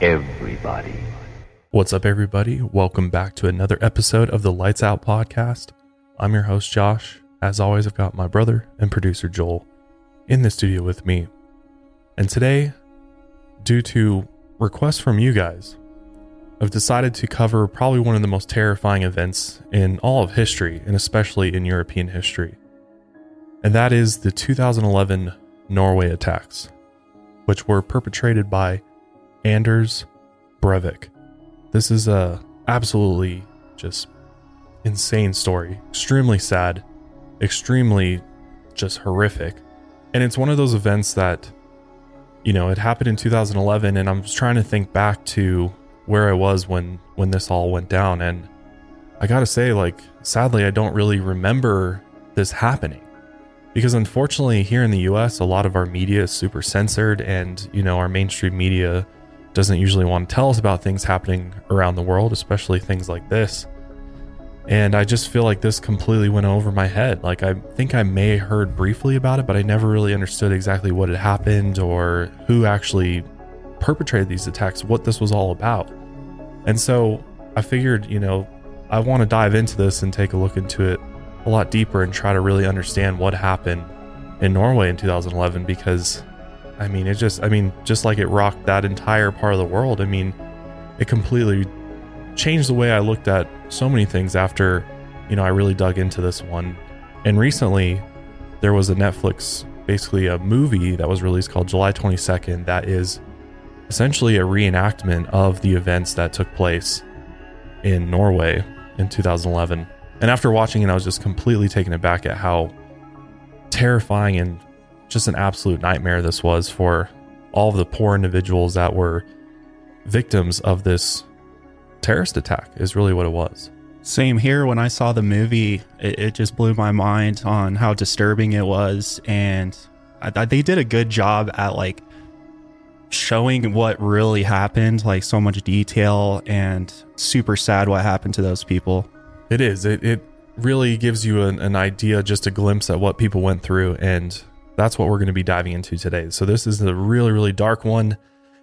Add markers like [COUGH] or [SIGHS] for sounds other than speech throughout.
everybody. What's up, everybody? Welcome back to another episode of the Lights Out Podcast. I'm your host, Josh. As always, I've got my brother and producer, Joel, in the studio with me. And today, due to requests from you guys, I've decided to cover probably one of the most terrifying events in all of history, and especially in European history. And that is the 2011 Norway attacks, which were perpetrated by Anders Breivik. This is a absolutely just insane story, extremely sad, extremely just horrific. And it's one of those events that you know, it happened in 2011 and I'm trying to think back to where I was when when this all went down and I got to say like sadly I don't really remember this happening. Because unfortunately here in the US a lot of our media is super censored and you know our mainstream media doesn't usually want to tell us about things happening around the world, especially things like this. And I just feel like this completely went over my head. Like I think I may heard briefly about it, but I never really understood exactly what had happened or who actually perpetrated these attacks, what this was all about. And so I figured, you know, I want to dive into this and take a look into it a lot deeper and try to really understand what happened in Norway in 2011 because I mean, it just I mean, just like it rocked that entire part of the world. I mean, it completely changed the way I looked at so many things after, you know, I really dug into this one. And recently, there was a Netflix, basically a movie that was released called July 22nd that is essentially a reenactment of the events that took place in Norway in 2011. And after watching it, I was just completely taken aback at how terrifying and just an absolute nightmare this was for all of the poor individuals that were victims of this terrorist attack is really what it was. Same here. When I saw the movie, it, it just blew my mind on how disturbing it was, and I, I, they did a good job at like showing what really happened, like so much detail, and super sad what happened to those people. It is. It it really gives you an, an idea, just a glimpse at what people went through, and that's what we're going to be diving into today. So this is a really really dark one.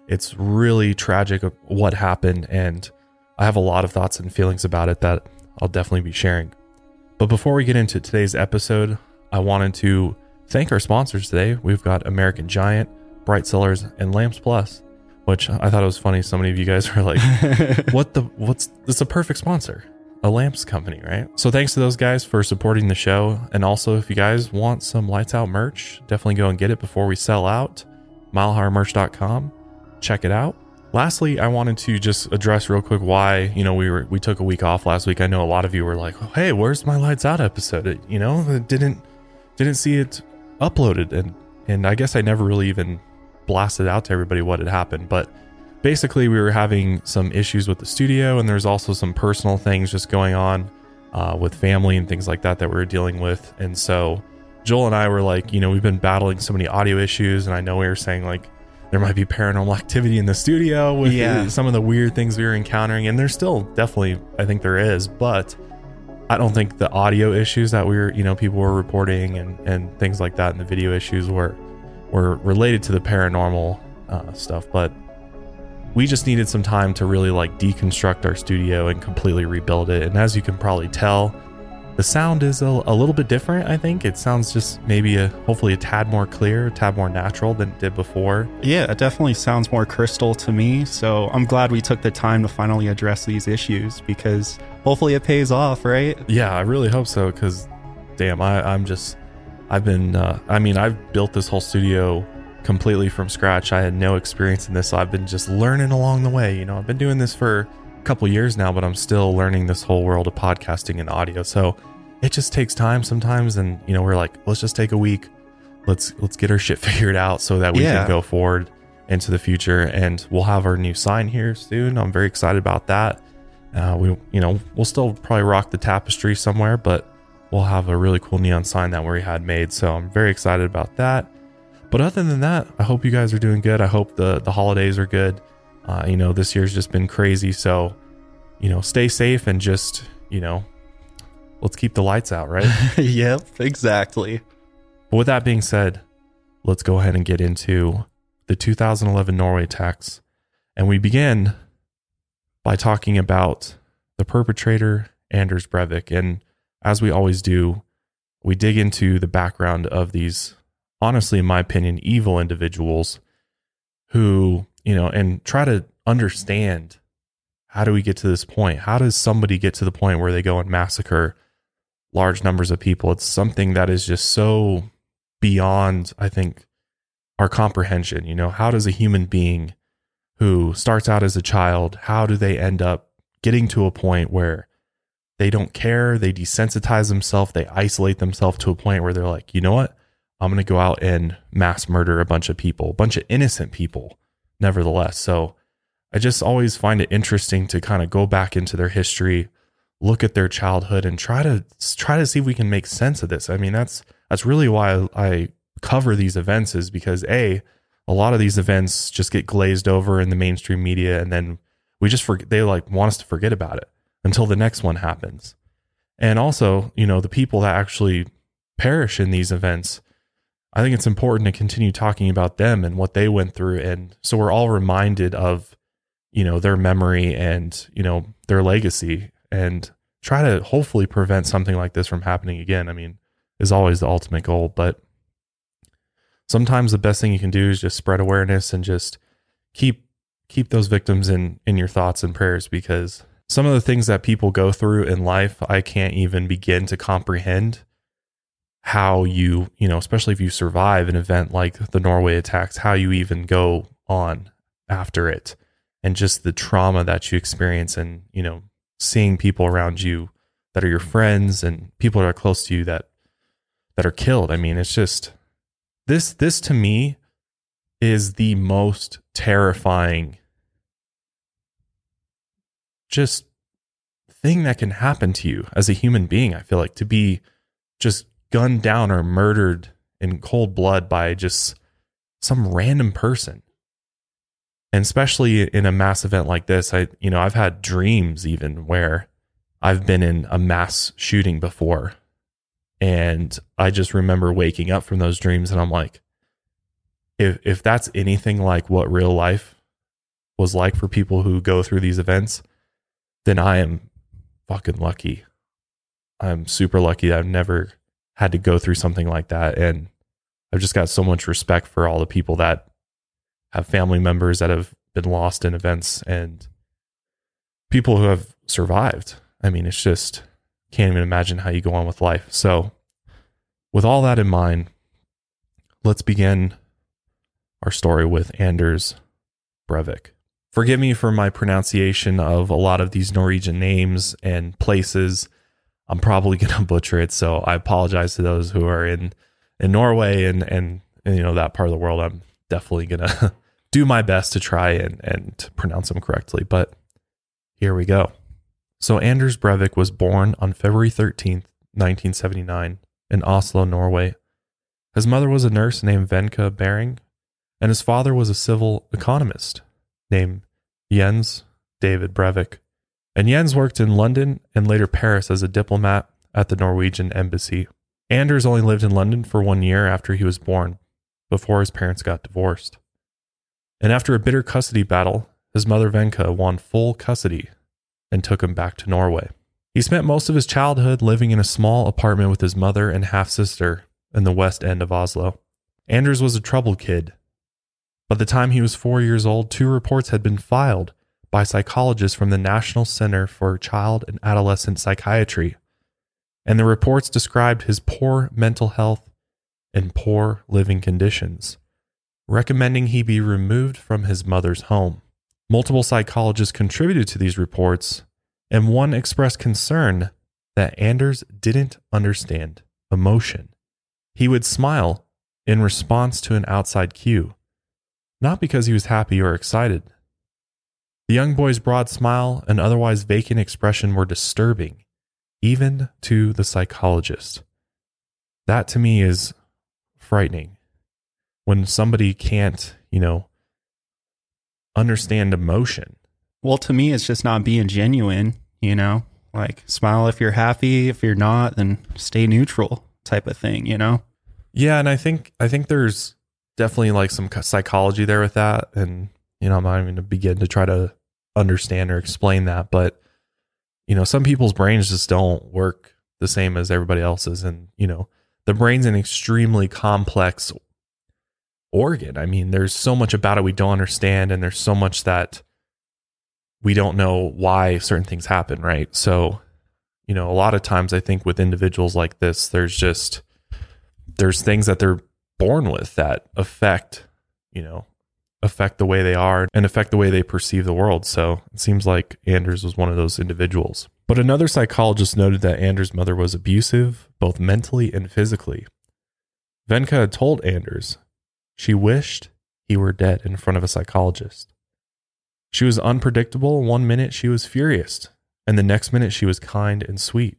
It's really tragic what happened, and I have a lot of thoughts and feelings about it that I'll definitely be sharing. But before we get into today's episode, I wanted to thank our sponsors today. We've got American Giant, Bright Cellars, and Lamps Plus, which I thought it was funny. So many of you guys were like, [LAUGHS] "What the? What's? It's a perfect sponsor, a lamps company, right?" So thanks to those guys for supporting the show, and also if you guys want some lights out merch, definitely go and get it before we sell out. MileHigherMerch.com, check it out. Lastly, I wanted to just address real quick why you know we were we took a week off last week. I know a lot of you were like, "Hey, where's my lights out episode?" It, you know, it didn't didn't see it uploaded, and and I guess I never really even blasted out to everybody what had happened. But basically, we were having some issues with the studio, and there's also some personal things just going on uh, with family and things like that that we were dealing with, and so. Joel and I were like, you know, we've been battling so many audio issues, and I know we were saying like, there might be paranormal [LAUGHS] activity in the studio with Yeah. some of the weird things we were encountering and there's still definitely i think there is but i don't think the audio issues that we were you know people were reporting and and things like that and the video issues were were related to the paranormal uh, stuff but we just needed some time to really like deconstruct our studio and completely rebuild it and as you can probably tell the sound is a, a little bit different i think it sounds just maybe a hopefully a tad more clear a tad more natural than it did before Yeah, it definitely sounds more crystal to me. So I'm glad we took the time to finally address these issues because hopefully it pays off, right? Yeah, I really hope so. Because, damn, I, I'm just, I've been, uh, I mean, I've built this whole studio completely from scratch. I had no experience in this, so I've been just learning along the way. You know, I've been doing this for a couple years now, but I'm still learning this whole world of podcasting and audio. So it just takes time sometimes, and you know, we're like, let's just take a week. Let's let's get our shit [LAUGHS] figured out so that we Yeah. can go forward into the future, and we'll have our new sign here soon. I'm very excited about that. Uh, we, you know, we'll still probably rock the tapestry somewhere, but we'll have a really cool neon sign that we had made. So I'm very excited about that. But other than that, I hope you guys are doing good. I hope the the holidays are good. Uh, you know, this year's just been crazy, so you know, stay safe and just you know, let's keep the lights out, right? [LAUGHS] yep, exactly. But with that being said, let's go ahead and get into the 2011 Norway attacks And we begin by talking about the perpetrator, Anders Breivik. And as we always do, we dig into the background of these, honestly, in my opinion, evil individuals who, you know, and try to understand how do we get to this point? How does somebody get to the point where they go and massacre large numbers of people? It's something that is just so beyond, I think, our comprehension. You know, how does a human being who starts out as a child, how do they end up getting to a point where they don't care, they desensitize themselves, they isolate themselves to a point where they're like, you know what? I'm going to go out and mass murder a bunch of people, a bunch of innocent people, nevertheless. So I just always find it interesting to kind of go back into their history, look at their childhood, and try to try to see if we can make sense of this. I mean, that's that's really why I cover these events is because a a lot of these events just get glazed over in the mainstream media, and then we just. They like want us to forget about it until the next one happens. And also, you know, the people that actually perish in these events I think it's important to continue talking about them and what they went through. And so we're all reminded of, you know, their memory and, you know, their legacy and try to hopefully prevent something like this from happening again. I mean, is always the ultimate goal. But sometimes the best thing you can do is just spread awareness and just keep keep those victims in in your thoughts and prayers because some of the things that people go through in life I can't even begin to comprehend how you, you know, especially if you survive an event like the Norway attacks, how you even go on after it and just the trauma that you experience and, you know, seeing people around you that are your friends and people that are close to you that that are killed. I mean, it's just this this to me is the most terrifying just thing that can happen to you as a human being. I feel like to be just gunned down or murdered in cold blood by just some random person. And especially in a mass event like this, I you know, I've had dreams even where I've been in a mass shooting before. And I just remember waking up from those dreams and I'm like if if that's anything like what real life was like for people who go through these events, then I am fucking lucky. I'm super lucky. I've never had to go through something like that. And I've just got so much respect for all the people that have family members that have been lost in events and people who have survived. I mean, it's just can't even imagine how you go on with life. So, with all that in mind, let's begin our story with Anders Breivik. Forgive me for my pronunciation of a lot of these Norwegian names and places. I'm probably [LAUGHS] going to butcher it. So I apologize to those who are in, in Norway and, and, and you know, that part of the world. I'm definitely going [LAUGHS] to do my best to try and, and pronounce them correctly. But here we go. So Anders Breivik was born on February 13th, 1979 in Oslo, Norway. His mother was a nurse named Wenche Behring, and his father was a civil economist named Jens David Breivik. And Jens worked in London and later Paris as a diplomat at the Norwegian embassy. Anders only lived in London for one year after he was born, before his parents got divorced. And after a bitter custody battle, his mother Wenche won full custody and took him back to Norway. He spent most of his childhood living in a small apartment with his mother and half sister in the west end of Oslo. Anders was a troubled kid. By the time he was four years old, two reports had been filed by psychologists from the National Center for Child and Adolescent Psychiatry, and the reports described his poor mental health and poor living conditions, recommending he be removed from his mother's home. Multiple psychologists contributed to these reports, and one expressed concern that Anders didn't understand emotion. He would smile in response to an outside cue, not because he was happy or excited, the young boy's broad smile and otherwise vacant expression were disturbing, even to the psychologist. That to me is frightening. When somebody can't, you know, understand emotion. Well, to me, it's just not being genuine, you know? Like, smile if you're happy. If you're not, then stay neutral type of thing, you know? Yeah. And I think, I think there's definitely like some psychology there with that. And You know, I'm not even going to begin to try to understand or explain that, but you know, some people's brains just don't work the same as everybody else's. And, you know, the brain's an extremely complex organ. I mean, there's so much about it we don't understand, and there's so much that we don't know why certain things happen, right? So, you know, a lot of times I think with individuals like this, there's just there's things that they're born with that affect, you know, affect the way they are and affect the way they perceive the world. So it seems like Anders was one of those individuals. But another psychologist noted that Anders' mother was abusive, both mentally and physically. Wenche had told Anders she wished he were dead in front of a psychologist. She was unpredictable. One minute she was furious, and the next minute she was kind and sweet.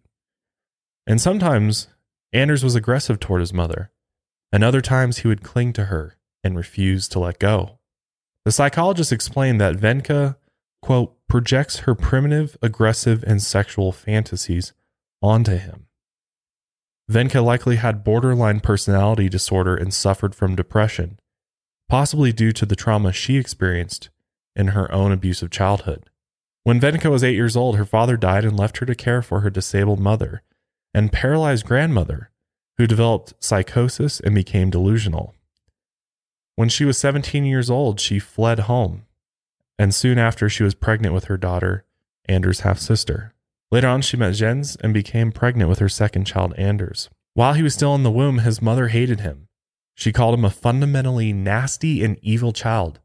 And sometimes Anders was aggressive toward his mother, and other times he would cling to her and refuse to let go. The psychologist explained that Wenche, quote, projects her primitive, aggressive, and sexual fantasies onto him. Wenche likely had borderline personality disorder and suffered from depression, possibly due to the trauma she experienced in her own abusive childhood. When Wenche was eight years old, her father died and left her to care for her disabled mother and paralyzed grandmother, who developed psychosis and became delusional. When she was 17 years old, she fled home, and soon after, she was pregnant with her daughter, Anders' half sister. Later on, she met Jens and became pregnant with her second child, Anders. While he was still in the womb, his mother hated him. She called him a fundamentally nasty and evil child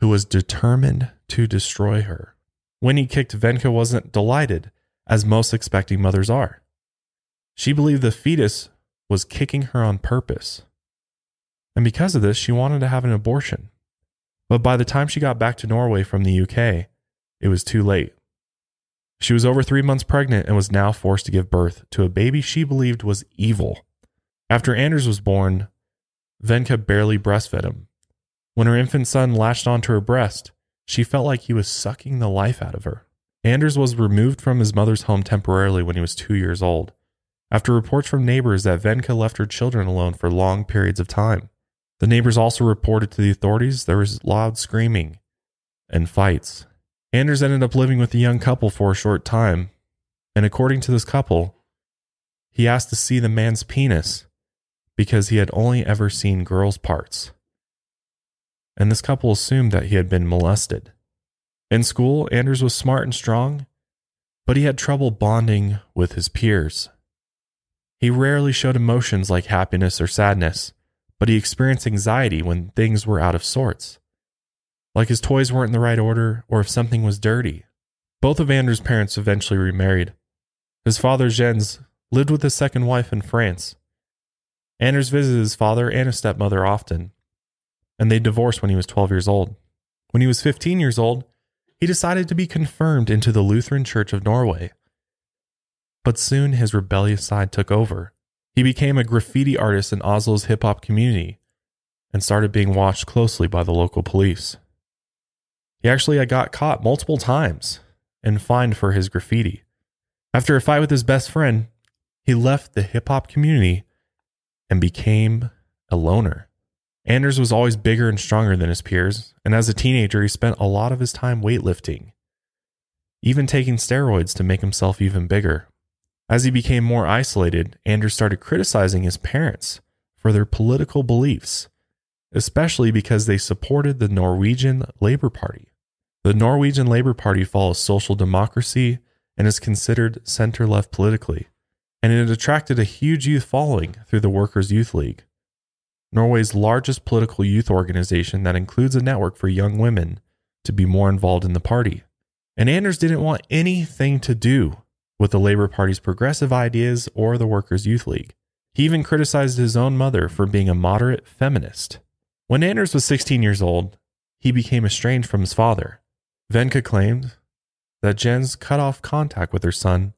who was determined to destroy her. When he kicked, Wenche wasn't delighted, as most expecting mothers are. She believed the fetus was kicking her on purpose. And because of this, she wanted to have an abortion. But by the time she got back to Norway from the UK, it was too late. She was over three months pregnant and was now forced to give birth to a baby she believed was evil. After Anders was born, Wenche barely breastfed him. When her infant son latched onto her breast, she felt like he was sucking the life out of her. Anders was removed from his mother's home temporarily when he was two years old, after reports from neighbors that Wenche left her children alone for long periods of time. The neighbors also reported to the authorities there was loud screaming and fights. Anders ended up living with the young couple for a short time, and according to this couple, he asked to see the man's penis because he had only ever seen girls' parts. And this couple assumed that he had been molested. In school, Anders was smart and strong, but he had trouble bonding with his peers. He rarely showed emotions like happiness or sadness, but he experienced anxiety when things were out of sorts, like his toys weren't in the right order or if something was dirty. Both of Anders' parents eventually remarried. His father, Jens, lived with his second wife in France. Anders visited his father and his stepmother often, and they divorced when he was 12 years old. When he was 15 years old, he decided to be confirmed into the Lutheran Church of Norway. But soon his rebellious side took over. He became a graffiti artist in Oslo's hip hop community and started being watched closely by the local police. He actually uh, got caught multiple times and fined for his graffiti. After a fight with his best friend, he left the hip hop community and became a loner. Anders was always bigger and stronger than his peers, and as a teenager, he spent a lot of his time weightlifting, even taking steroids to make himself even bigger. As he became more isolated, Anders started criticizing his parents for their political beliefs, especially because they supported the Norwegian Labour Party. The Norwegian Labour Party follows social democracy and is considered center left politically, and it attracted a huge youth following through the Workers' Youth League, Norway's largest political youth organization that includes a network for young women to be more involved in the party. And Anders didn't want anything to do with the Labour Party's progressive ideas or the Workers' Youth League. He even criticized his own mother for being a moderate feminist. When Anders was 16 years old, he became estranged from his father. Wenche claimed that Jens cut off contact with her son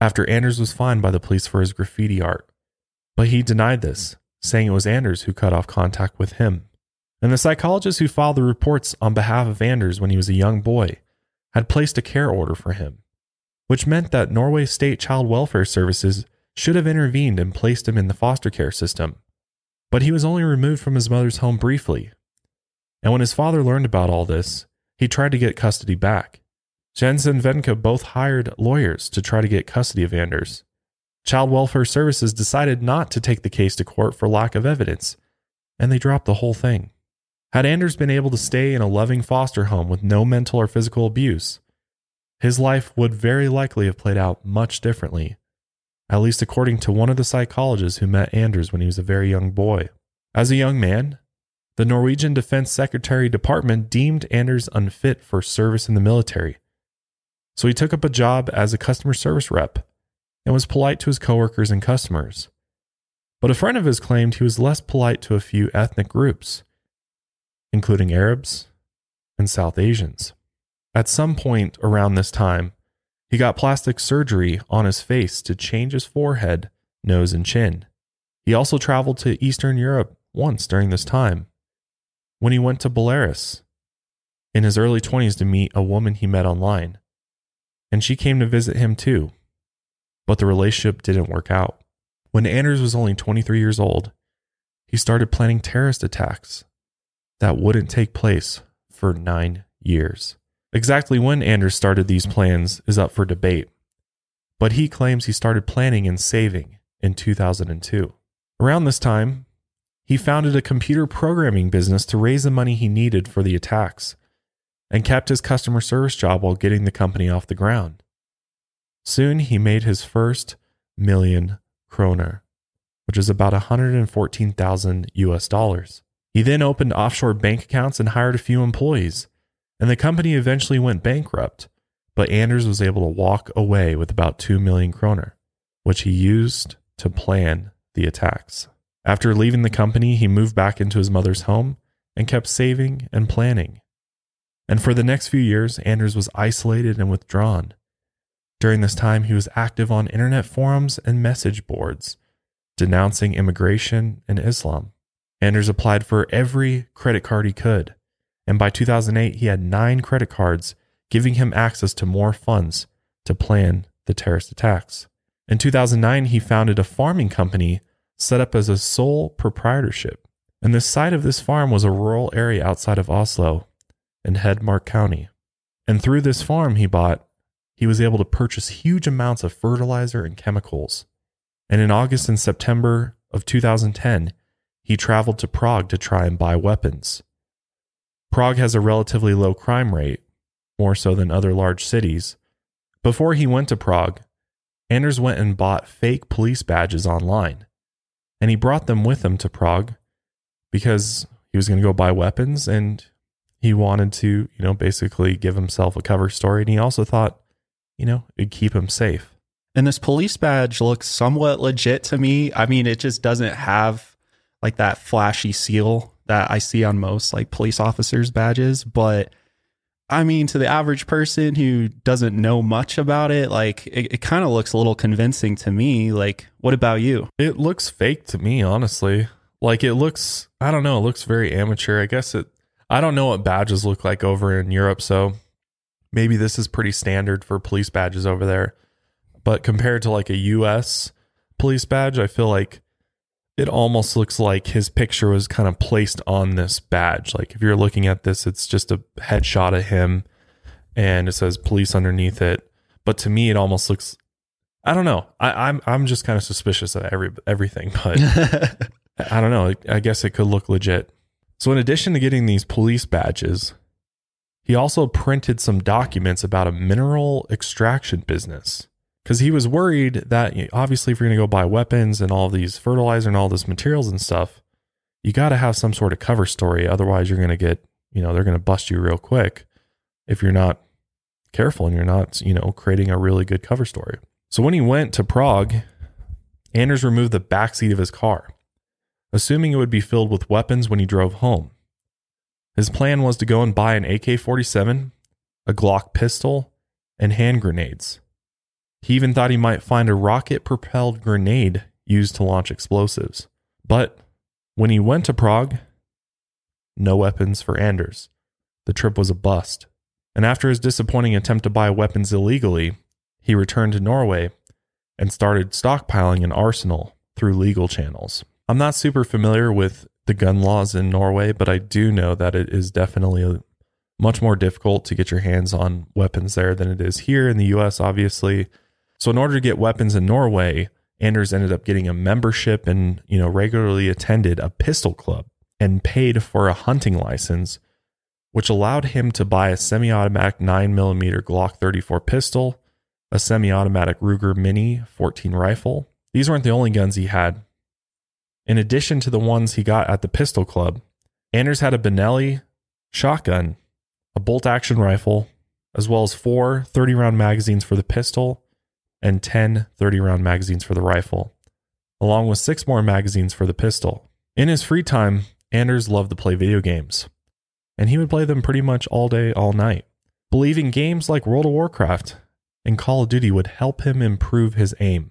after Anders was fined by the police for his graffiti art. But he denied this, saying it was Anders who cut off contact with him. And the psychologist who filed the reports on behalf of Anders when he was a young boy had placed a care order for him which meant that Norway State Child Welfare Services should have intervened and placed him in the foster care system. But he was only removed from his mother's home briefly. And when his father learned about all this, he tried to get custody back. Jens and Wenche both hired lawyers to try to get custody of Anders. Child Welfare Services decided not to take the case to court for lack of evidence, and they dropped the whole thing. Had Anders been able to stay in a loving foster home with no mental or physical abuse, his life would very likely have played out much differently, at least according to one of the psychologists who met Anders when he was a very young boy. As a young man, the Norwegian Defense Secretary Department deemed Anders unfit for service in the military. So he took up a job as a customer service rep and was polite to his coworkers and customers. But a friend of his claimed he was less polite to a few ethnic groups, including Arabs and South Asians. At some point around this time, he got plastic surgery on his face to change his forehead, nose, and chin. He also traveled to Eastern Europe once during this time when he went to Belarus in his early 20s to meet a woman he met online. And she came to visit him too. But the relationship didn't work out. When Anders was only 23 years old, he started planning terrorist attacks that wouldn't take place for nine years. Exactly when Anders started these plans is up for debate, but he claims he started planning and saving in 2002. Around this time, he founded a computer programming business to raise the money he needed for the attacks and kept his customer service job while getting the company off the ground. Soon he made his first million kroner, which is about 114,000 US dollars. He then opened offshore bank accounts and hired a few employees, and the company eventually went bankrupt, but Anders was able to walk away with about 2 million kroner, which he used to plan the attacks. After leaving the company, he moved back into his mother's home and kept saving and planning. And for the next few years, Anders was isolated and withdrawn. During this time, he was active on internet forums and message boards, denouncing immigration and Islam. Anders applied for every credit card he could, and by 2008, he had nine credit cards, giving him access to more funds to plan the terrorist attacks. In 2009, he founded a farming company set up as a sole proprietorship. And the site of this farm was a rural area outside of Oslo in Hedmark County. And through this farm he bought, he was able to purchase huge amounts of fertilizer and chemicals. And in August and September of 2010, he traveled to Prague to try and buy weapons. Prague has a relatively low crime rate, more so than other large cities. Before he went to Prague, Anders went and bought fake police badges online and he brought them with him to Prague because he was going to go buy weapons and he wanted to, you know, basically give himself a cover story. And he also thought, you know, it'd keep him safe. And this police badge looks somewhat legit to me. I mean, it just doesn't have like that flashy seal that I see on most like police officers' badges, but I mean, to the average person who doesn't know much about it, like it, it kind of looks a little convincing to me. Like, what about you? It looks fake to me, honestly. Like it looks, I don't know, it looks very amateur. I guess it, I don't know what badges look like over in Europe. So maybe this is pretty standard for police badges over there. But compared to like a US police badge, I feel like it almost looks like his picture was kind of placed on this badge. Like if you're looking at this, it's just a headshot of him and it says police underneath it. But to me, it almost looks I don't know. I, am I'm, I'm just kind of suspicious of every everything, [LAUGHS] but [LAUGHS] I don't know. I guess it could look legit. So in addition to getting these police badges, he also printed some documents about a mineral extraction business because he was worried that obviously if you're going to go buy weapons and all these fertilizer and all this materials and stuff you got to have some sort of cover story. Otherwise you're going to get you know they're going to bust you real quick if you're not careful and you're not you know creating a really good cover story. So when he went to prague anders removed the back seat of his car assuming it would be filled with weapons when he drove home. His plan was to go and buy an ak-47 a glock pistol and hand grenades he even thought he might find a rocket propelled grenade used to launch explosives. But when he went to Prague, no weapons for Anders. The trip was a bust. And after his disappointing attempt to buy weapons illegally, he returned to Norway and started stockpiling an arsenal through legal channels. I'm not super familiar with the gun laws in Norway, but I do know that it is definitely much more difficult to get your hands on weapons there than it is here in the US, obviously. So, in order to get weapons in Norway, Anders ended up getting a membership and, you know, regularly attended a pistol club and paid for a hunting license, which allowed him to buy a semi automatic 9mm Glock 34 pistol, a semi automatic Ruger Mini 14 rifle. These weren't the only guns he had. In addition to the ones he got at the pistol club, Anders had a Benelli shotgun, a bolt action rifle, as well as four 30 round magazines for the pistol and 10 30 round magazines for the rifle, along with six more magazines for the pistol. In his free time, Anders loved to play video games, and he would play them pretty much all day, all night, believing games like World of Warcraft and Call of Duty would help him improve his aim.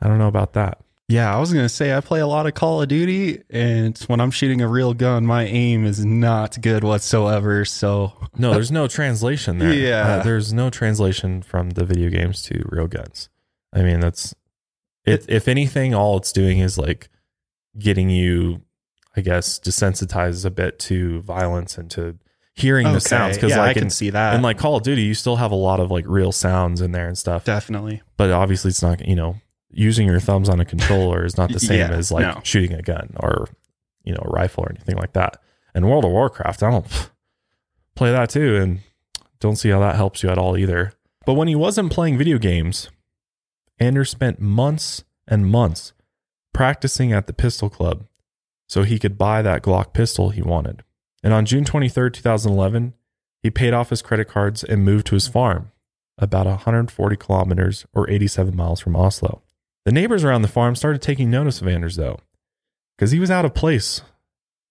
I don't know about that. Yeah, I was going to say I play a lot of Call of Duty, and when I'm shooting a real gun, my aim is not good whatsoever. So, No, [LAUGHS] there's no translation there. Yeah. Uh, there's no translation from the video games to real guns. I mean, that's it. If anything, all it's doing is like getting you, I guess, desensitized a bit to violence and to hearing the sounds. Because yeah, like I can in, see that. and like Call of Duty, you still have a lot of like real sounds in there and stuff. definitely. But obviously, it's not. You know, using your thumbs on a controller is not the [LAUGHS] same Yeah, as like no. shooting a gun or you know a rifle or anything like that. And World of Warcraft, I don't [SIGHS] play that too, and don't see how that helps you at all either. But when he wasn't playing video games, Anders spent months and months practicing at the pistol club so he could buy that Glock pistol he wanted. And on June 23rd, 2011, he paid off his credit cards and moved to his farm, about 140 kilometers or 87 miles from Oslo. The neighbors around the farm started taking notice of Anders, though, because he was out of place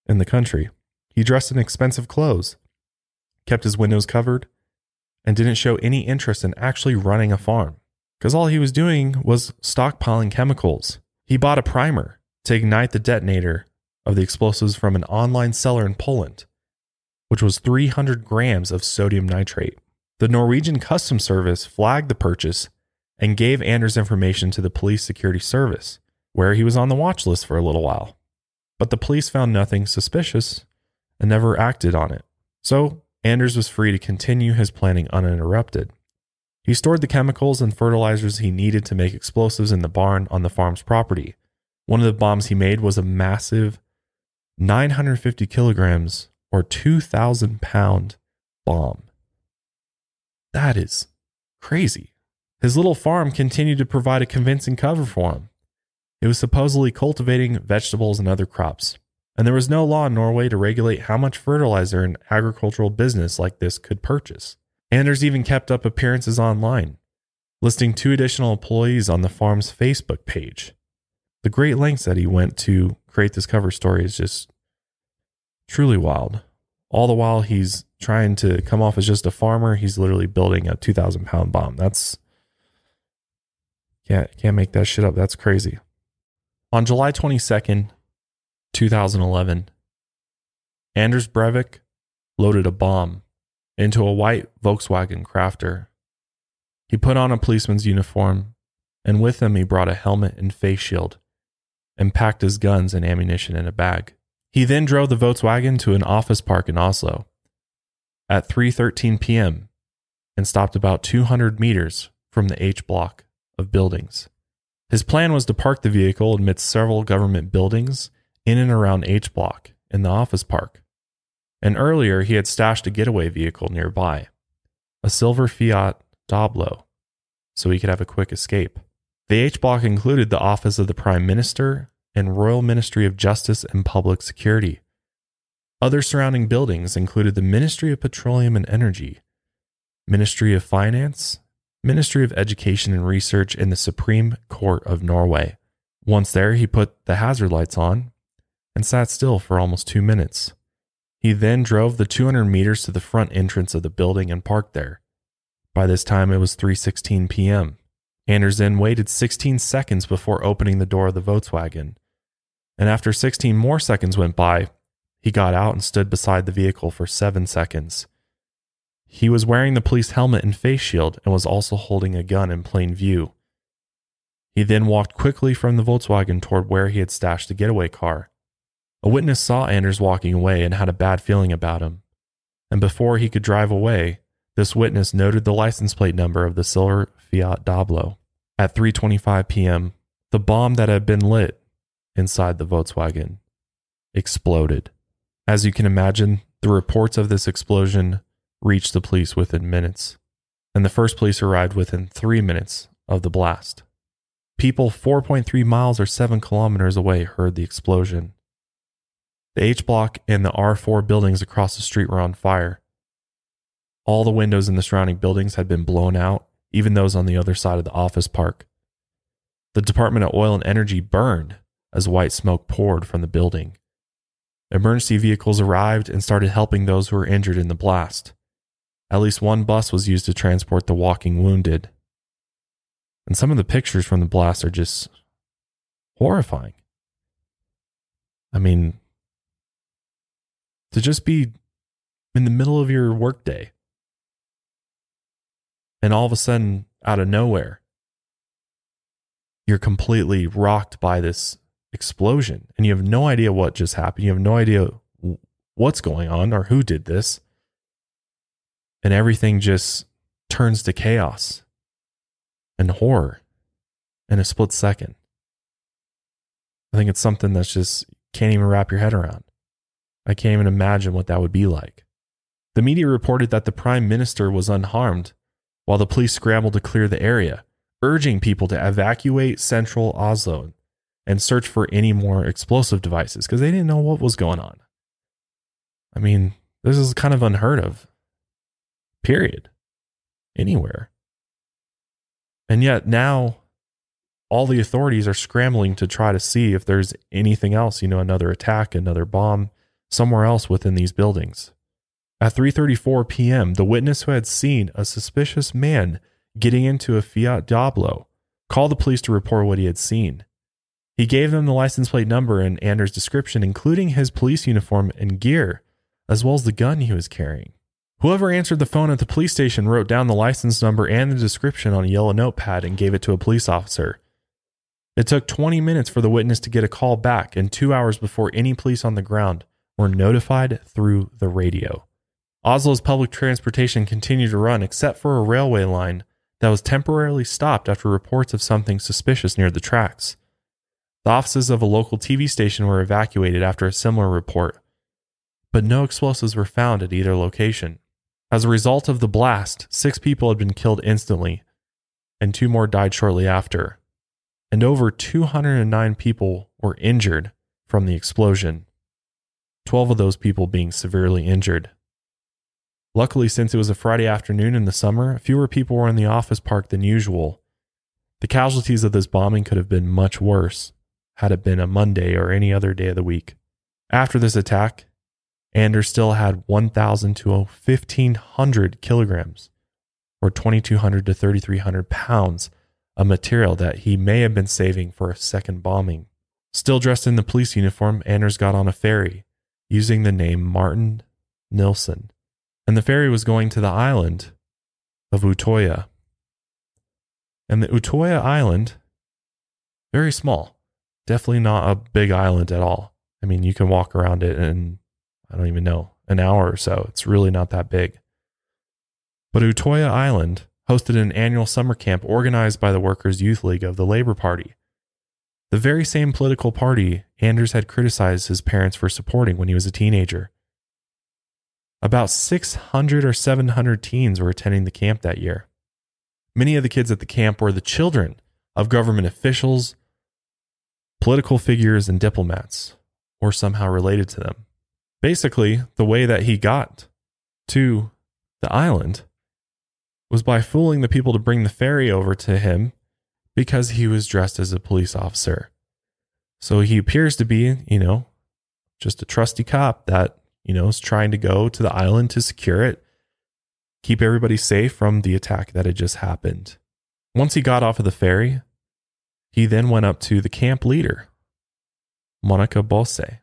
in the country. He dressed in expensive clothes, kept his windows covered, and didn't show any interest in actually running a farm because all he was doing was stockpiling chemicals. He bought a primer to ignite the detonator of the explosives from an online seller in Poland, which was 300 grams of sodium nitrate. The Norwegian Customs Service flagged the purchase and gave Anders information to the Police Security Service, where he was on the watch list for a little while. But the police found nothing suspicious and never acted on it. So Anders was free to continue his planning uninterrupted. He stored the chemicals and fertilizers he needed to make explosives in the barn on the farm's property. One of the bombs he made was a massive 950 kilograms or 2,000 pound bomb. That is crazy. His little farm continued to provide a convincing cover for him. It was supposedly cultivating vegetables and other crops, and there was no law in Norway to regulate how much fertilizer an agricultural business like this could purchase. Anders even kept up appearances online, listing two additional employees on the farm's Facebook page. The great lengths that he went to create this cover story is just truly wild. All the while he's trying to come off as just a farmer, he's literally building a 2,000 pound bomb. That's can't can't make that shit up. That's crazy. On July 22nd, 2011, Anders Breivik loaded a bomb into a white Volkswagen Crafter. He put on a policeman's uniform, and with him he brought a helmet and face shield, and packed his guns and ammunition in a bag. He then drove the Volkswagen to an office park in Oslo at 3:13 p.m. and stopped about 200 meters from the H block of buildings. His plan was to park the vehicle amidst several government buildings in and around H block in the office park. And earlier he had stashed a getaway vehicle nearby, a silver Fiat Doblo, so he could have a quick escape. The H block included the office of the Prime Minister and Royal Ministry of Justice and Public Security. Other surrounding buildings included the Ministry of Petroleum and Energy, Ministry of Finance, Ministry of Education and Research, in the Supreme Court of Norway. Once there, he put the hazard lights on and sat still for almost two minutes. He then drove the 200 meters to the front entrance of the building and parked there. By this time, it was 3:16 p.m. Anders then waited 16 seconds before opening the door of the Volkswagen. And after 16 more seconds went by, he got out and stood beside the vehicle for 7 seconds. He was wearing the police helmet and face shield and was also holding a gun in plain view. He then walked quickly from the Volkswagen toward where he had stashed the getaway car. A witness saw Anders walking away and had a bad feeling about him. And before he could drive away, this witness noted the license plate number of the silver Fiat Doblo. At 3:25 p.m., the bomb that had been lit inside the Volkswagen exploded. As you can imagine, the reports of this explosion reached the police within minutes, and the first police arrived within 3 minutes of the blast. People 4.3 miles or 7 kilometers away heard the explosion. The H block and the R4 buildings across the street were on fire. All the windows in the surrounding buildings had been blown out, even those on the other side of the office park. The Department of Oil and Energy burned as white smoke poured from the building. Emergency vehicles arrived and started helping those who were injured in the blast. At least one bus was used to transport the walking wounded. And some of the pictures from the blast are just horrifying. I mean, to just be in the middle of your workday and all of a sudden, out of nowhere, you're completely rocked by this explosion and you have no idea what just happened. You have no idea what's going on or who did this. And everything just turns to chaos and horror in a split second. I think it's something that's just can't even wrap your head around. I can't even imagine what that would be like. The media reported that the prime minister was unharmed while the police scrambled to clear the area, urging people to evacuate central Oslo and search for any more explosive devices because they didn't know what was going on. I mean, this is kind of unheard of. Period. Anywhere. And yet now all the authorities are scrambling to try to see if there's anything else, you know, another attack, another bomb somewhere else within these buildings. At 3:34 p.m., the witness who had seen a suspicious man getting into a Fiat Doblo called the police to report what he had seen. He gave them the license plate number and Anders' description, including his police uniform and gear, as well as the gun he was carrying. Whoever answered the phone at the police station wrote down the license number and the description on a yellow notepad and gave it to a police officer. It took 20 minutes for the witness to get a call back and two hours before any police on the ground were notified through the radio. Oslo's public transportation continued to run except for a railway line that was temporarily stopped after reports of something suspicious near the tracks. The offices of a local TV station were evacuated after a similar report, but no explosives were found at either location. As a result of the blast, six people had been killed instantly, and two more died shortly after, and over 209 people were injured from the explosion, 12 of those people being severely injured. Luckily, since it was a Friday afternoon in the summer, fewer people were in the office park than usual. The casualties of this bombing could have been much worse had it been a Monday or any other day of the week. After this attack, Anders still had 1,000 to 1,500 kilograms, or 2,200 to 3,300 pounds, of material that he may have been saving for a second bombing. Still dressed in the police uniform, Anders got on a ferry using the name Martin Nilsson, and the ferry was going to the island of Utoya. And the Utoya island, very small, definitely not a big island at all. I mean, you can walk around it in, I don't even know, an hour or so. It's really not that big. But Utoya Island hosted an annual summer camp organized by the Workers' Youth League of the Labor Party. The very same political party Anders had criticized his parents for supporting when he was a teenager. About 600 or 700 teens were attending the camp that year. Many of the kids at the camp were the children of government officials, political figures, and diplomats, or somehow related to them. Basically, the way that he got to the island was by fooling the people to bring the ferry over to him because he was dressed as a police officer. So he appears to be, you know, just a trusty cop that, you know, is trying to go to the island to secure it, keep everybody safe from the attack that had just happened. Once he got off of the ferry, he then went up to the camp leader, Monica Bosse,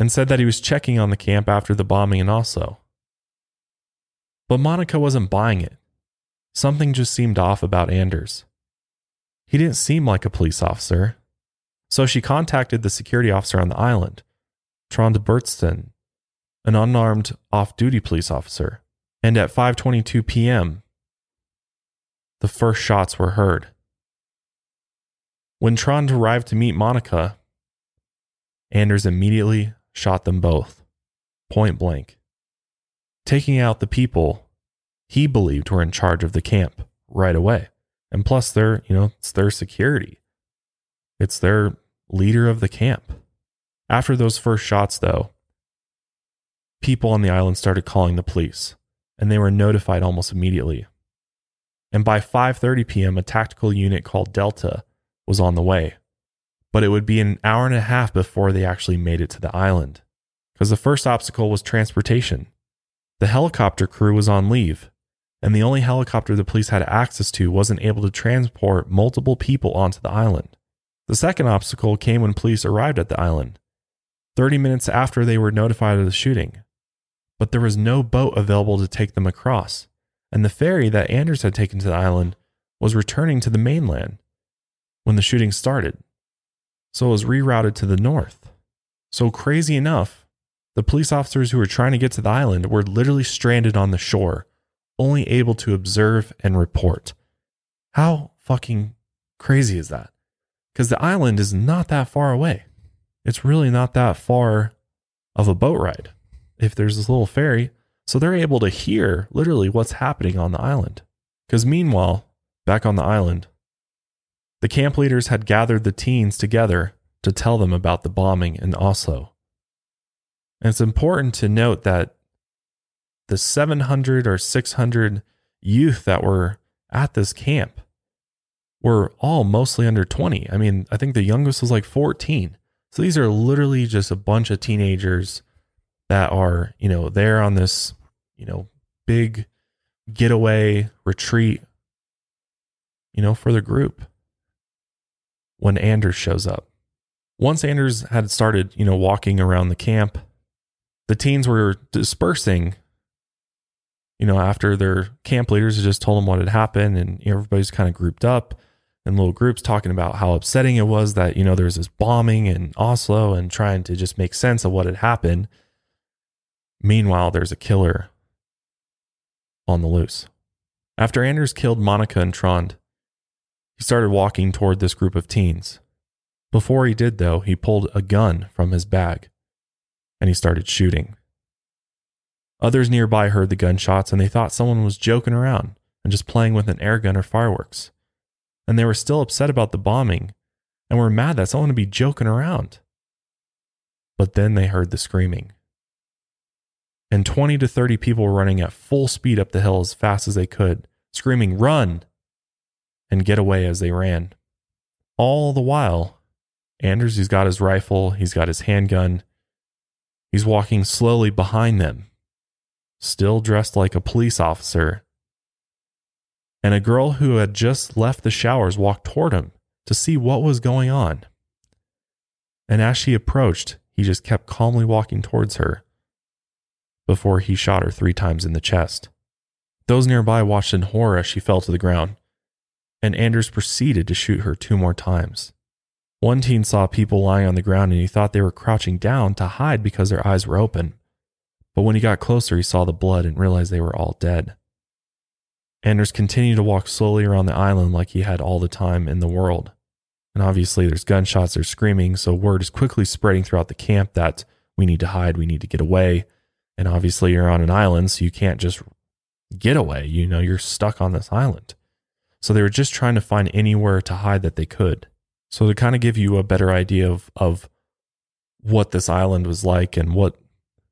and said that he was checking on the camp after the bombing in Oslo. But Monica wasn't buying it. Something just seemed off about Anders. He didn't seem like a police officer. So she contacted the security officer on the island, Trond Berntsen, an unarmed off-duty police officer. And at 5:22 p.m., the first shots were heard. When Trond arrived to meet Monica, Anders immediately shot them both, point blank, taking out the people he believed were in charge of the camp right away. And plus, they're, you know, it's their security, it's their leader of the camp. After those first shots, though, people on the island started calling the police, and they were notified almost immediately. And by 5:30 p.m., a tactical unit called Delta was on the way. But it would be an hour and a half before they actually made it to the island. Because the first obstacle was transportation. The helicopter crew was on leave, and the only helicopter the police had access to wasn't able to transport multiple people onto the island. The second obstacle came when police arrived at the island, 30 minutes after they were notified of the shooting. But there was no boat available to take them across, and the ferry that Anders had taken to the island was returning to the mainland when the shooting started. So it was rerouted to the north. So, crazy enough, the police officers who were trying to get to the island were literally stranded on the shore only able to observe and report. How fucking crazy is that? Because the island is not that far away. It's really not that far of a boat ride if there's this little ferry. So they're able to hear literally what's happening on the island. Because meanwhile, back on the island, the camp leaders had gathered the teens together to tell them about the bombing in Oslo. And it's important to note that the 700 or 600 youth that were at this camp were all mostly under 20. I mean, I think the youngest was like 14. So these are literally just a bunch of teenagers that are, you know, there on this, you know, big getaway retreat, you know, for the group when Anders shows up. Once Anders had started, you know, walking around the camp, the teens were dispersing you know, after their camp leaders had just told them what had happened and you know, everybody's kind of grouped up in little groups talking about how upsetting it was that, you know, there's this bombing in Oslo and trying to just make sense of what had happened. Meanwhile, there's a killer on the loose. After Anders killed Monica and Trond, he started walking toward this group of teens. Before he did, though, he pulled a gun from his bag and he started shooting. Others nearby heard the gunshots and they thought someone was joking around and just playing with an air gun or fireworks. And they were still upset about the bombing and were mad that someone would be joking around. But then they heard the screaming. And 20 to 30 people were running at full speed up the hill as fast as they could, screaming, Run! And get away as they ran. All the while, Anders, he's got his rifle, he's got his handgun. He's walking slowly behind them still dressed like a police officer. And a girl who had just left the showers walked toward him to see what was going on. And as she approached, he just kept calmly walking towards her before he shot her three times in the chest. Those nearby watched in horror as she fell to the ground, and Anders proceeded to shoot her two more times. One teen saw people lying on the ground and he thought they were crouching down to hide because their eyes were open. But when he got closer, he saw the blood and realized they were all dead. Anders continued to walk slowly around the island like he had all the time in the world. And obviously, there's gunshots, there's screaming, so word is quickly spreading throughout the camp that we need to hide, we need to get away. And obviously, you're on an island, so you can't just get away. You know, you're stuck on this island. So they were just trying to find anywhere to hide that they could. So to kind of give you a better idea of, of what this island was like and what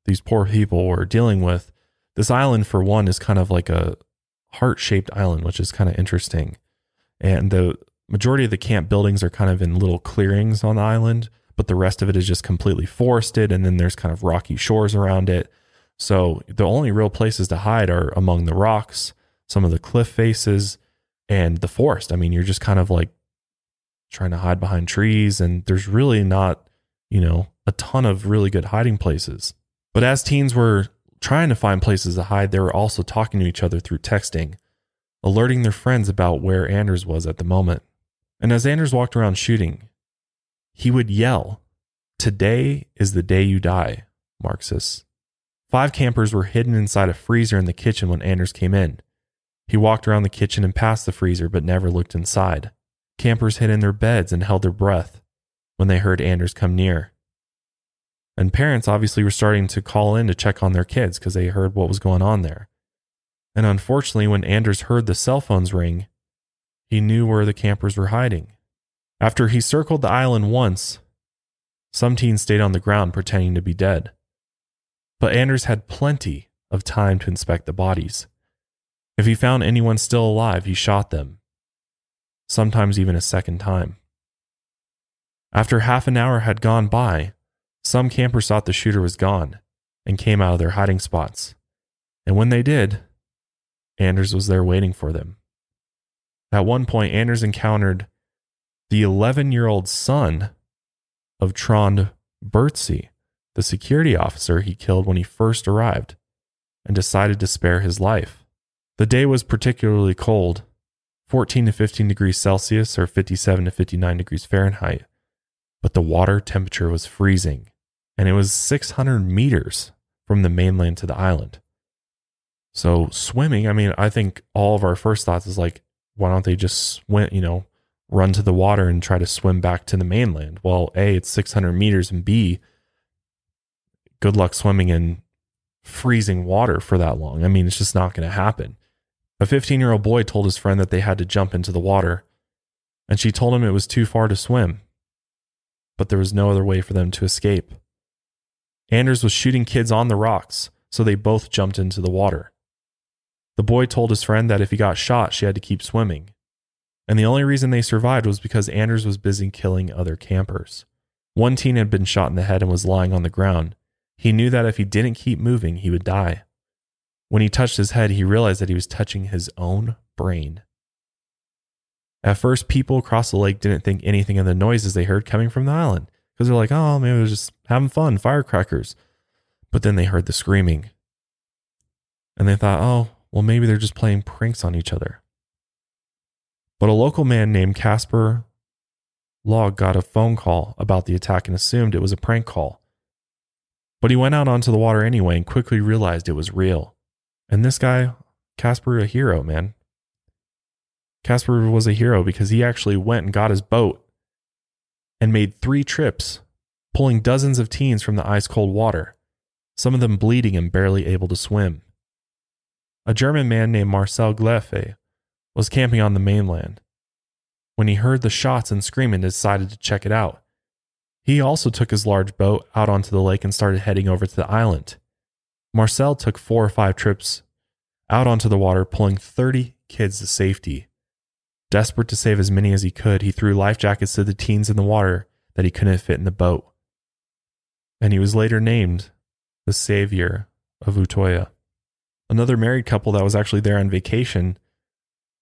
these poor people were dealing with. This island, for one, is kind of like a heart shaped island, which is kind of interesting. And the majority of the camp buildings are kind of in little clearings on the island, but the rest of it is just completely forested. And then there's kind of rocky shores around it. So the only real places to hide are among the rocks, some of the cliff faces, and the forest. I mean, you're just kind of like trying to hide behind trees, and there's really not, you know, a ton of really good hiding places. But as teens were trying to find places to hide, they were also talking to each other through texting, alerting their friends about where Anders was at the moment. And as Anders walked around shooting, he would yell, Today is the day you die, Marxists. Five campers were hidden inside a freezer in the kitchen when Anders came in. He walked around the kitchen and past the freezer, but never looked inside. Campers hid in their beds and held their breath when they heard Anders come near. And parents obviously were starting to call in to check on their kids because they heard what was going on there. And unfortunately, when Anders heard the cell phones ring, he knew where the campers were hiding. After he circled the island once, some teens stayed on the ground pretending to be dead. But Anders had plenty of time to inspect the bodies. If he found anyone still alive, he shot them, sometimes even a second time. After half an hour had gone by, some campers thought the shooter was gone and came out of their hiding spots. And when they did, Anders was there waiting for them. At one point, Anders encountered the 11 year old son of Trond Berntsen, the security officer he killed when he first arrived, and decided to spare his life. The day was particularly cold 14 to 15 degrees Celsius or 57 to 59 degrees Fahrenheit, but the water temperature was freezing, and it was 600 meters from the mainland to the island. So, swimming, I mean, I think all of our first thoughts is like, why don't they just swim, you know, run to the water and try to swim back to the mainland? Well, A, it's 600 meters, and B, good luck swimming in freezing water for that long. I mean, it's just not going to happen. A 15 year old boy told his friend that they had to jump into the water, and she told him it was too far to swim, but there was no other way for them to escape. Anders was shooting kids on the rocks, so they both jumped into the water. The boy told his friend that if he got shot, she had to keep swimming. And the only reason they survived was because Anders was busy killing other campers. One teen had been shot in the head and was lying on the ground, he knew that if he didn't keep moving, he would die. When he touched his head, he realized that he was touching his own brain. At first, people across the lake didn't think anything of the noises they heard coming from the island because they're like, oh, maybe was just having fun, firecrackers. But then they heard the screaming. And they thought, oh, well, maybe they're just playing pranks on each other. But a local man named Casper Log got a phone call about the attack and assumed it was a prank call. But he went out onto the water anyway and quickly realized it was real. And this guy, Casper, a hero, man. Casper was a hero because he actually went and got his boat and made three trips, pulling dozens of teens from the ice cold water, some of them bleeding and barely able to swim. A German man named Marcel Gleffe was camping on the mainland. When he heard the shots and screaming, decided to check it out. He also took his large boat out onto the lake and started heading over to the island. Marcel took four or five trips out onto the water, pulling 30 kids to safety. Desperate to save as many as he could, he threw life jackets to the teens in the water that he couldn't fit in the boat. And he was later named the savior of Utoya. Another married couple that was actually there on vacation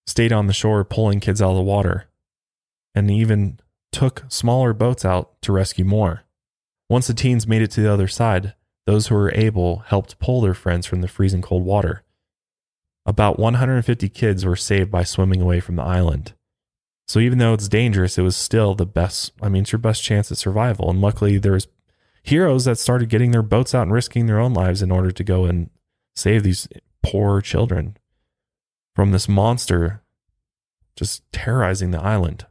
stayed on the shore pulling kids out of the water and even took smaller boats out to rescue more. Once the teens made it to the other side, those who were able helped pull their friends from the freezing cold water. About 150 kids were saved by swimming away from the island. So even though it's dangerous, it was still the best. I mean, it's your best chance at survival. And luckily, there's heroes that started getting their boats out and risking their own lives in order to go and save these poor children from this monster just terrorizing the island.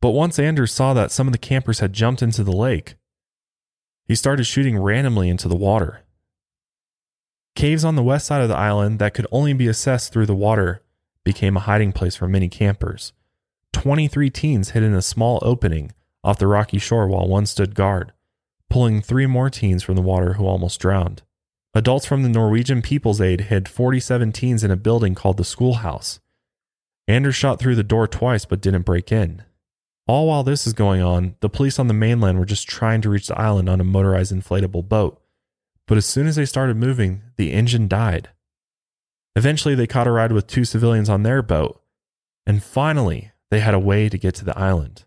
But once Anders saw that some of the campers had jumped into the lake, he started shooting randomly into the water. Caves on the west side of the island that could only be accessed through the water became a hiding place for many campers. 23 teens hid in a small opening off the rocky shore while one stood guard, pulling three more teens from the water who almost drowned. Adults from the Norwegian People's Aid hid 47 teens in a building called the schoolhouse. Anders shot through the door twice but didn't break in. All while this is going on, the police on the mainland were just trying to reach the island on a motorized inflatable boat. But as soon as they started moving, the engine died. Eventually, they caught a ride with two civilians on their boat, and finally, they had a way to get to the island.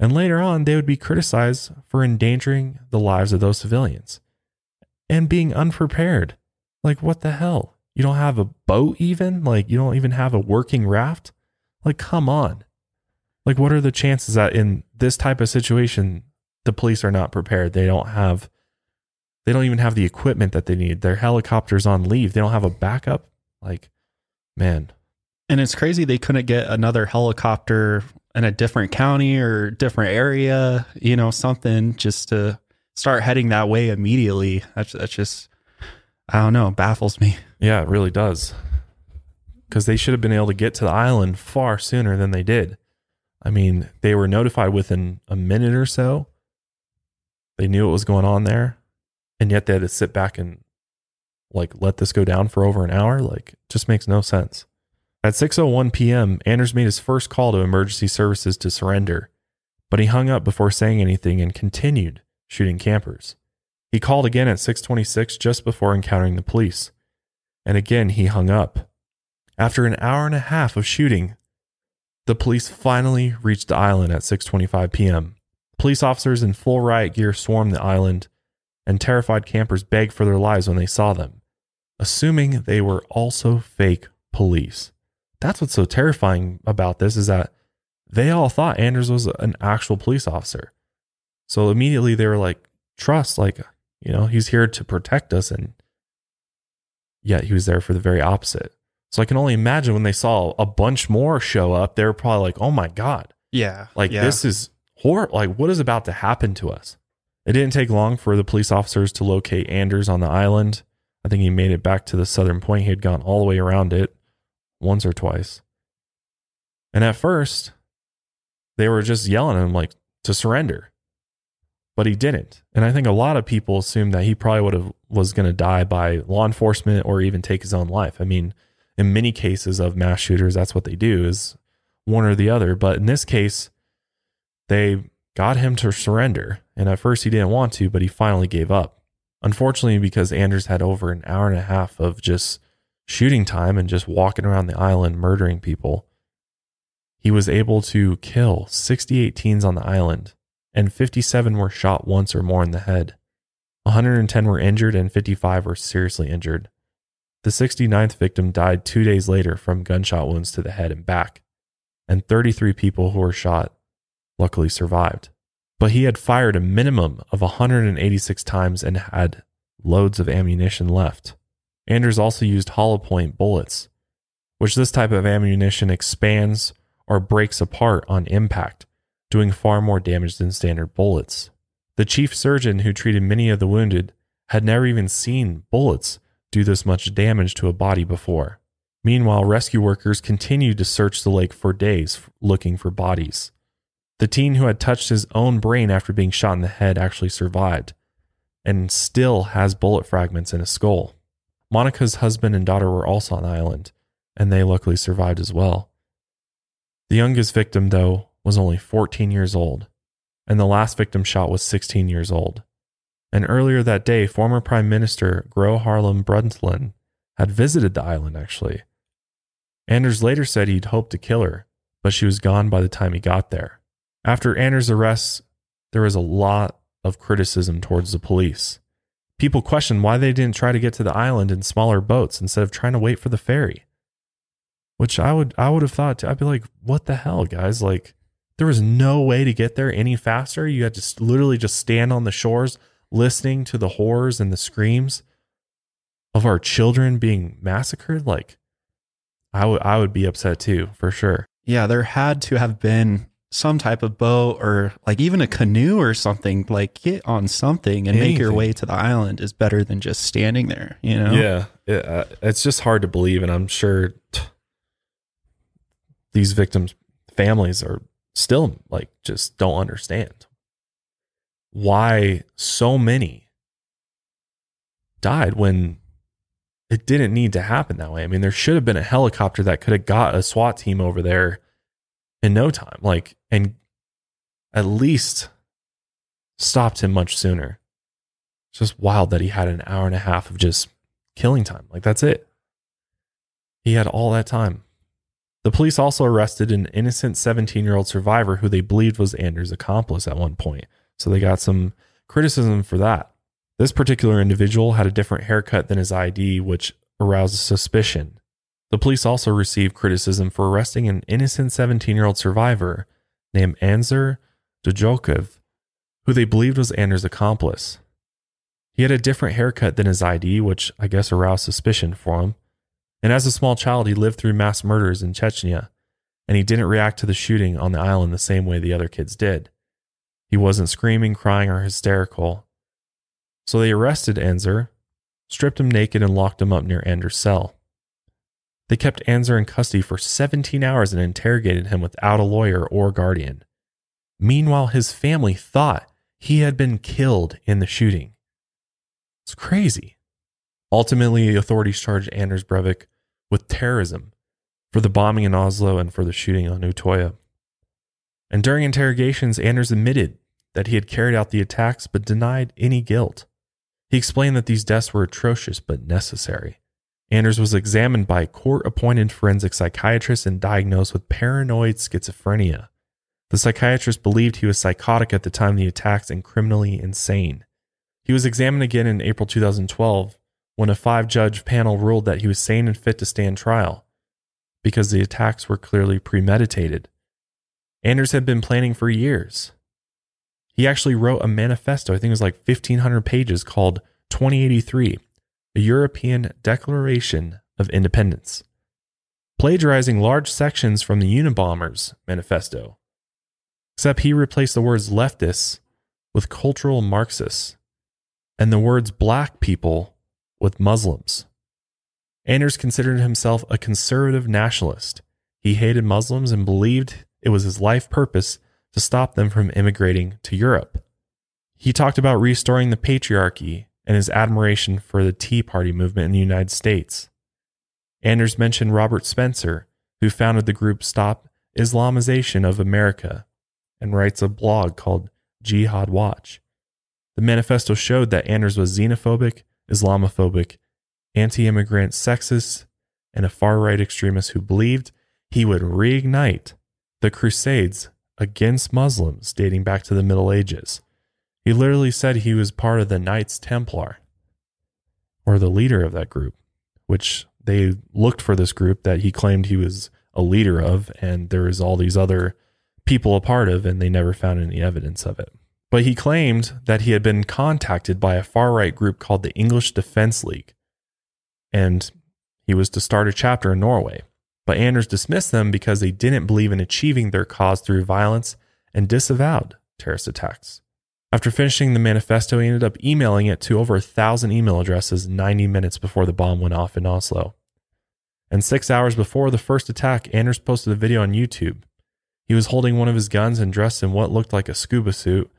And later on, they would be criticized for endangering the lives of those civilians and being unprepared. Like, what the hell? You don't have a boat, even? Like, you don't even have a working raft? Like, come on. Like, what are the chances that in this type of situation, the police are not prepared? They don't have, they don't even have the equipment that they need. Their helicopters on leave. They don't have a backup. Like, man, And it's crazy they couldn't get another helicopter in a different county or different area, you know, something just to start heading that way immediately. That's that's just I don't know, baffles me. Yeah, it really does. Because they should have been able to get to the island far sooner than they did. I mean, they were notified within a minute or so. They knew what was going on there. And yet they had to sit back and like let this go down for over an hour. Like, just makes no sense. At 6:01 p.m., Anders made his first call to emergency services to surrender, but he hung up before saying anything and continued shooting campers. He called again at 6:26 just before encountering the police, and again he hung up. After an hour and a half of shooting, the police finally reached the island at 6:25 p.m. Police officers in full riot gear swarmed the island, and terrified campers begged for their lives when they saw them, assuming they were also fake police. That's what's so terrifying about this is that they all thought Anders was an actual police officer. So immediately they were like, trust, like, you know, he's here to protect us. And yet he was there for the very opposite. So I can only imagine when they saw a bunch more show up, they were probably like, oh my God, Yeah. like yeah. this is horrible. Like, what is about to happen to us? It didn't take long for the police officers to locate Anders on the island. I think he made it back to the southern point. He had gone all the way around it once or twice. And at first, they were just yelling at him like to surrender. But he didn't. And I think a lot of people assumed that he probably would have was going to die by law enforcement or even take his own life. I mean, in many cases of mass shooters, that's what they do is one or the other. But in this case, they got him to surrender. And at first he didn't want to, but he finally gave up. Unfortunately, because Anders had over an hour and a half of just shooting time and just walking around the island murdering people, he was able to kill 68 teens on the island, and 57 were shot once or more in the head. 110 were injured, and 55 were seriously injured. The 69th victim died two days later from gunshot wounds to the head and back, and 33 people who were shot luckily survived. But he had fired a minimum of 186 times and had loads of ammunition left. Anders also used hollow point bullets, which this type of ammunition expands or breaks apart on impact, doing far more damage than standard bullets. The chief surgeon who treated many of the wounded had never even seen bullets do this much damage to a body before. Meanwhile, rescue workers continued to search the lake for days looking for bodies. The teen who had touched his own brain after being shot in the head actually survived and still has bullet fragments in his skull. Monica's husband and daughter were also on the island, and they luckily survived as well. The youngest victim, though, was only 14 years old, and the last victim shot was 16 years old. And earlier that day, former Prime Minister Gro Harlem Brundtland had visited the island, actually. Anders later said he'd hoped to kill her, but she was gone by the time he got there. After Anders' arrest, there was a lot of criticism towards the police. People questioned why they didn't try to get to the island in smaller boats instead of trying to wait for the ferry. Which I would I would have thought I'd be like, what the hell, guys? Like there was no way to get there any faster. You had to literally just stand on the shores listening to the horrors and the screams of our children being massacred. Like I would I would be upset too, for sure. Yeah, there had to have been some type of boat or like even a canoe or something. Like get on something and make your way to the island is better than just standing there, you know? Yeah, uh, it's just hard to believe, and I'm sure t- these victims' families are still like just don't understand why so many died when it didn't need to happen that way. I mean, there should have been a helicopter that could have got a SWAT team over there in no time, like, and at least stopped him much sooner. It's just wild that he had an hour and a half of just killing time. Like, that's it. He had all that time. The police also arrested an innocent 17 year old survivor who they believed was Anders' accomplice at one point. So they got some criticism for that. This particular individual had a different haircut than his ID, which aroused suspicion. The police also received criticism for arresting an innocent 17 year old survivor named Anzor Djukaev, who they believed was Anders' accomplice. He had a different haircut than his ID, which I guess aroused suspicion for him. And as a small child, he lived through mass murders in Chechnya, and he didn't react to the shooting on the island the same way the other kids did. He wasn't screaming, crying, or hysterical. So they arrested Anzor, stripped him naked, and locked him up near Anders' cell. They kept Anzor in custody for 17 hours and interrogated him without a lawyer or guardian. Meanwhile, his family thought he had been killed in the shooting. It's crazy. Ultimately, authorities charged Anders Breivik with terrorism for the bombing in Oslo and for the shooting on Utoya. And during interrogations, Anders admitted that he had carried out the attacks but denied any guilt. He explained that these deaths were atrocious but necessary. Anders was examined by a court appointed forensic psychiatrist and diagnosed with paranoid schizophrenia. The psychiatrist believed he was psychotic at the time of the attacks and criminally insane. He was examined again in April 2012 when a five judge panel ruled that he was sane and fit to stand trial because the attacks were clearly premeditated. Anders had been planning for years. He actually wrote a manifesto, I think it was like 1,500 pages, called 2083 A European Declaration of Independence, plagiarizing large sections from the Unabomber's manifesto. Except he replaced the words leftists with cultural Marxists and the words black people with Muslims. Anders considered himself a conservative nationalist. He hated Muslims and believed it was his life purpose to stop them from immigrating to Europe. He talked about restoring the patriarchy and his admiration for the Tea Party movement in the United States. Anders mentioned Robert Spencer, who founded the group Stop Islamization of America and writes a blog called Jihad Watch. The manifesto showed that Anders was xenophobic, Islamophobic, anti immigrant, sexist, and a far right extremist who believed he would reignite the Crusades against Muslims dating back to the Middle Ages. He literally said he was part of the Knights Templar, or the leader of that group, which they looked for this group that he claimed he was a leader of, and there was all these other people a part of, and they never found any evidence of it. But he claimed that he had been contacted by a far right group called the English Defense League, and he was to start a chapter in Norway. But Anders dismissed them because they didn't believe in achieving their cause through violence and disavowed terrorist attacks. After finishing the manifesto, he ended up emailing it to over a thousand email addresses 90 minutes before the bomb went off in Oslo. And six hours before the first attack, Anders posted a video on YouTube. He was holding one of his guns and dressed in what looked like a scuba suit.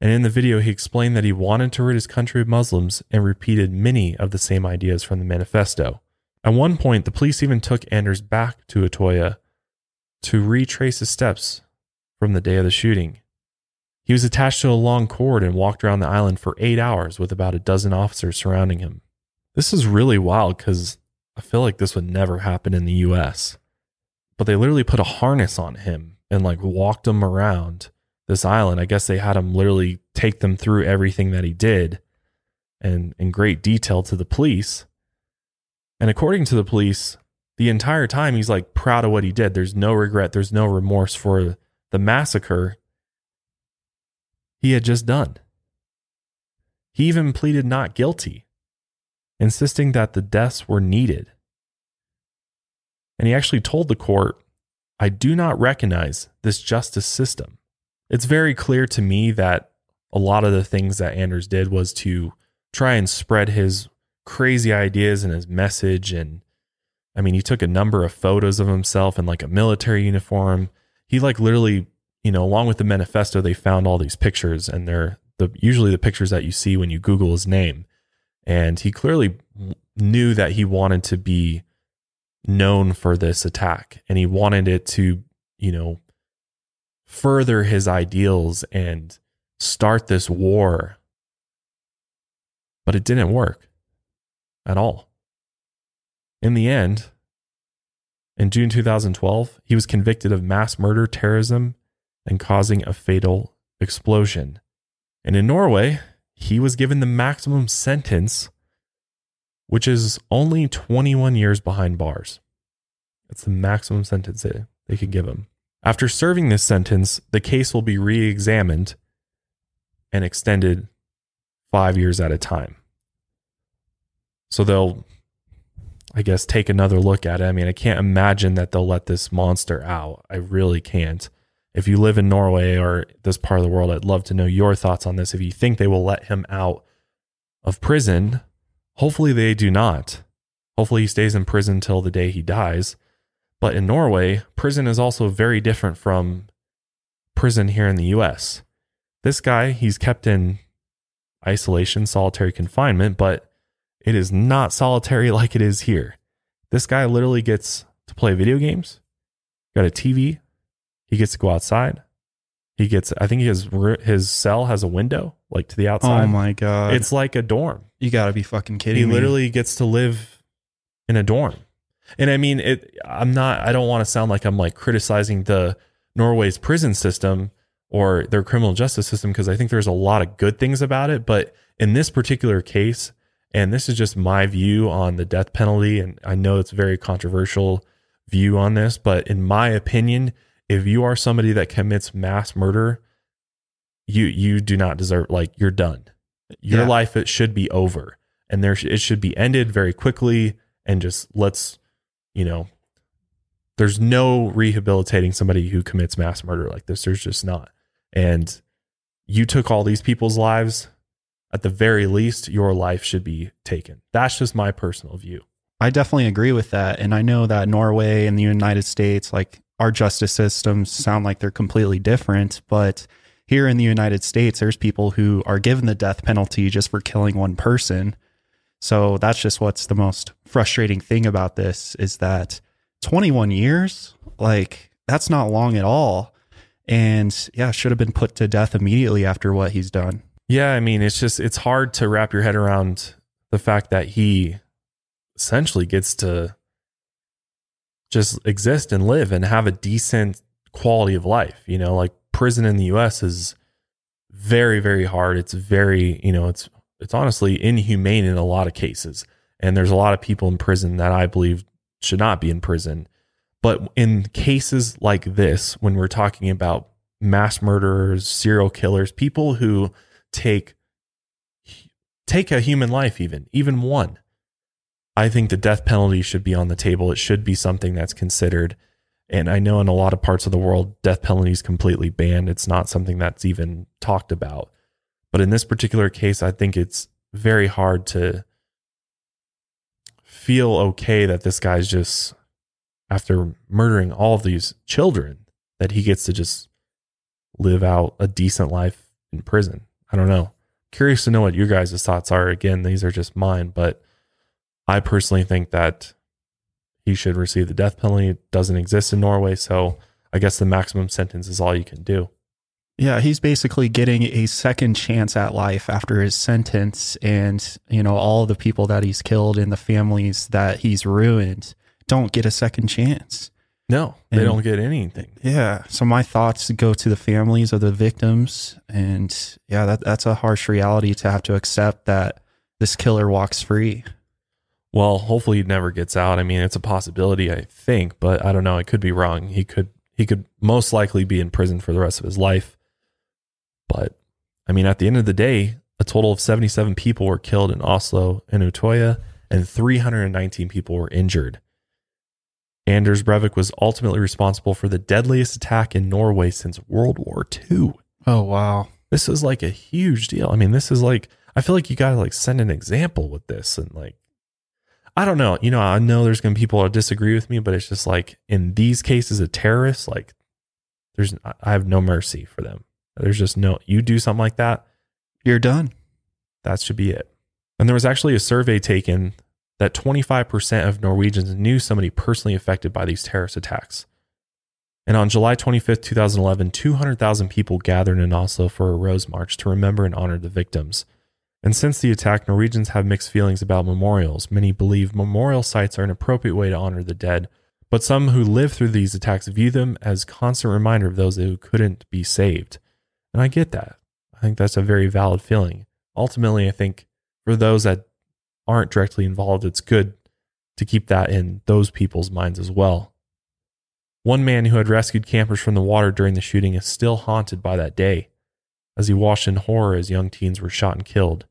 And in the video, he explained that he wanted to rid his country of Muslims and repeated many of the same ideas from the manifesto. At one point, the police even took Anders back to Utoya to retrace his steps from the day of the shooting. He was attached to a long cord and walked around the island for eight hours with about a dozen officers surrounding him. This is really wild because I feel like this would never happen in the US. But they literally put a harness on him and like walked him around this island. I guess they had him literally take them through everything that he did and in great detail to the police. And according to the police, the entire time he's like proud of what he did. There's no regret, there's no remorse for the massacre he had just done. He even pleaded not guilty, insisting that the deaths were needed. And he actually told the court, I do not recognize this justice system. It's very clear to me that a lot of the things that Anders did was to try and spread his crazy ideas and his message. And I mean, he took a number of photos of himself in like a military uniform. He like literally, you know, along with the manifesto, they found all these pictures and they're the usually the pictures that you see when you Google his name. And he clearly knew that he wanted to be known for this attack and he wanted it to, you know, further his ideals and start this war. But it didn't work at all. In the end, in June 2012, he was convicted of mass murder, terrorism, and causing a fatal explosion. And in Norway, he was given the maximum sentence, which is only 21 years behind bars. That's the maximum sentence they, they could give him. After serving this sentence, the case will be re examined and extended five years at a time. So they'll, I guess, take another look at it. I mean, I can't imagine that they'll let this monster out. I really can't. If you live in Norway or this part of the world, I'd love to know your thoughts on this. If you think they will let him out of prison, hopefully they do not. Hopefully he stays in prison till the day he dies. But in Norway, prison is also very different from prison here in the US. This guy, he's kept in isolation, solitary confinement, but it is not solitary like it is here. This guy literally gets to play video games, got a TV, he gets to go outside. He gets, I think his his cell has a window like to the oh outside. Oh my god! It's like a dorm. you got to be fucking kidding me. He me. literally gets to live in a dorm. And I mean, it. I'm not. I don't want to sound like I'm like criticizing the Norway's prison system or their criminal justice system because I think there's a lot of good things about it. But in this particular case, and this is just my view on the death penalty, and I know it's a very controversial view on this, but in my opinion, if you are somebody that commits mass murder, you you do not deserve like you're done. Your Yeah. life it should be over, and there it should be ended very quickly, and just let's you know. There's no rehabilitating somebody who commits mass murder like this. There's just not. And you took all these people's lives. At the very least, your life should be taken. That's just my personal view. I definitely agree with that. And I know that Norway and the United States, like our justice systems sound like they're completely different. But here in the United States, there's people who are given the death penalty just for killing one person. So that's just what's the most frustrating thing about this is that 21 years, like that's not long at all. And yeah, should have been put to death immediately after what he's done. Yeah, I mean, it's just it's hard to wrap your head around the fact that he essentially gets to just exist and live and have a decent quality of life. You know, like prison in the US is very very hard. It's very, you know, it's it's honestly inhumane in a lot of cases. And there's a lot of people in prison that I believe should not be in prison. But in cases like this, when we're talking about mass murderers, serial killers, people who take take a human life even even one. I think the death penalty should be on the table. It should be something that's considered. And i know in a lot of parts of the world death penalty is completely banned. It's not something that's even talked about. But in this particular case i think it's very hard to feel okay that this guy's just after murdering all of these children that he gets to just live out a decent life in prison i don't know curious to know what your guys' thoughts are. Again, these are just mine, but I personally think that he should receive the death penalty. It doesn't exist in Norway, so I guess the maximum sentence is all you can do. Yeah, he's basically getting a second chance at life after his sentence. And, you know, all the people that he's killed and the families that he's ruined don't get a second chance. No, they And- don't get anything. Yeah. So my thoughts go to the families of the victims. And yeah, that, that's a harsh reality to have to accept that this killer walks free. Well, hopefully he never gets out. I mean, it's a possibility, I think, but I don't know. I could be wrong. He could he could most likely be in prison for the rest of his life. But I mean, at the end of the day, a total of 77 people were killed in Oslo and Utoya, and 319 people were injured. Anders Breivik was ultimately responsible for the deadliest attack in Norway since World War II. Oh, wow. This is like a huge deal. I mean, this is like I feel like you gotta like send an example with this and like I don't know. You know, I know there's gonna be people that disagree with me, but it's just like in these cases of terrorists, like there's I have no mercy for them. There's just no you do something like that, You're done. that should be it. And there was actually a survey taken that 25% of Norwegians knew somebody personally affected by these terrorist attacks. And on July 25th, 2011, 200,000 people gathered in Oslo for a Rose March to remember and honor the victims. And since the attack, Norwegians have mixed feelings about memorials. Many believe memorial sites are an appropriate way to honor the dead, but some who lived through these attacks view them as constant reminder of those who couldn't be saved. And I get that. I think that's a very valid feeling. Ultimately, I think for those that aren't directly involved, it's good to keep that in those people's minds as well. One man who had rescued campers from the water during the shooting is still haunted by that day, as he watched in horror as young teens were shot and killed.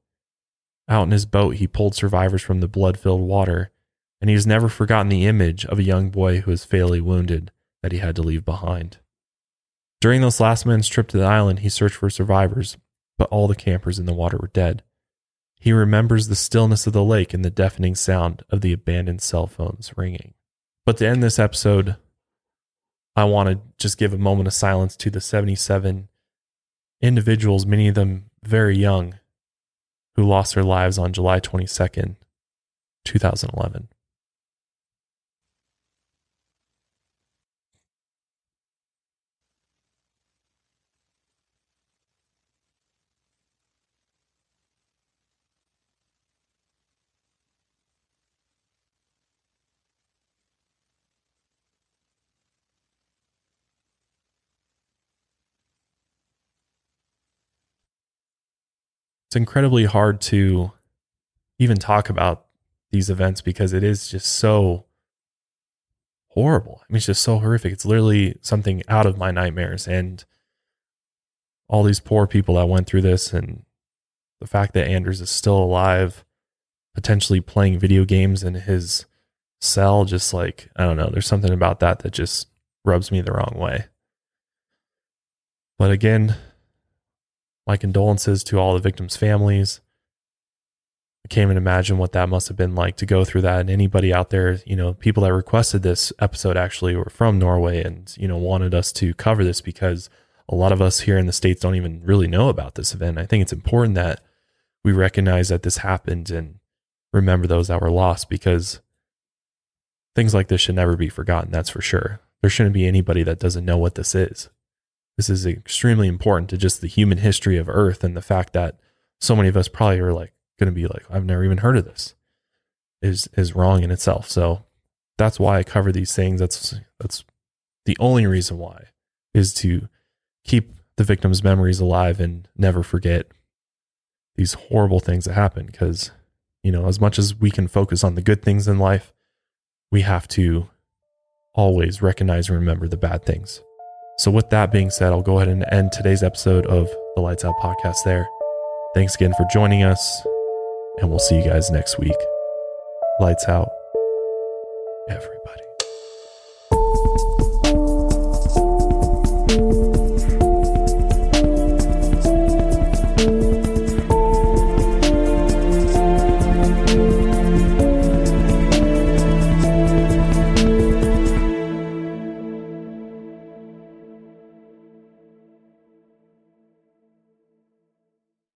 Out in his boat, he pulled survivors from the blood filled water, and he has never forgotten the image of a young boy who was fatally wounded that he had to leave behind. During this last man's trip to the island, he searched for survivors, but all the campers in the water were dead. He remembers the stillness of the lake and the deafening sound of the abandoned cell phones ringing. But to end this episode, I want to just give a moment of silence to the 77 individuals, many of them very young, who lost their lives on July 22nd, 2011. Incredibly hard to even talk about these events because it is just so horrible. I mean, it's just so horrific. It's literally something out of my nightmares. And all these poor people that went through this, and the fact that Anders is still alive, potentially playing video games in his cell, just like, I don't know, there's something about that that just rubs me the wrong way. But again, my condolences to all the victims' families. I can't even imagine what that must have been like to go through that. And anybody out there, you know, people that requested this episode actually were from Norway and, you know, wanted us to cover this because a lot of us here in the States don't even really know about this event. I think it's important that we recognize that this happened and remember those that were lost because things like this should never be forgotten. That's for sure. There shouldn't be anybody that doesn't know what this is. This is extremely important to just the human history of Earth and the fact that so many of us probably are like going to be like, I've never even heard of this. Is is wrong in itself. So that's why I cover these things. That's that's the only reason why is to keep the victims' memories alive and never forget these horrible things that happen. Because you know, as much as we can focus on the good things in life, we have to always recognize and remember the bad things. So, with that being said, I'll go ahead and end today's episode of the Lights Out podcast there. Thanks again for joining us, and we'll see you guys next week. Lights out, every.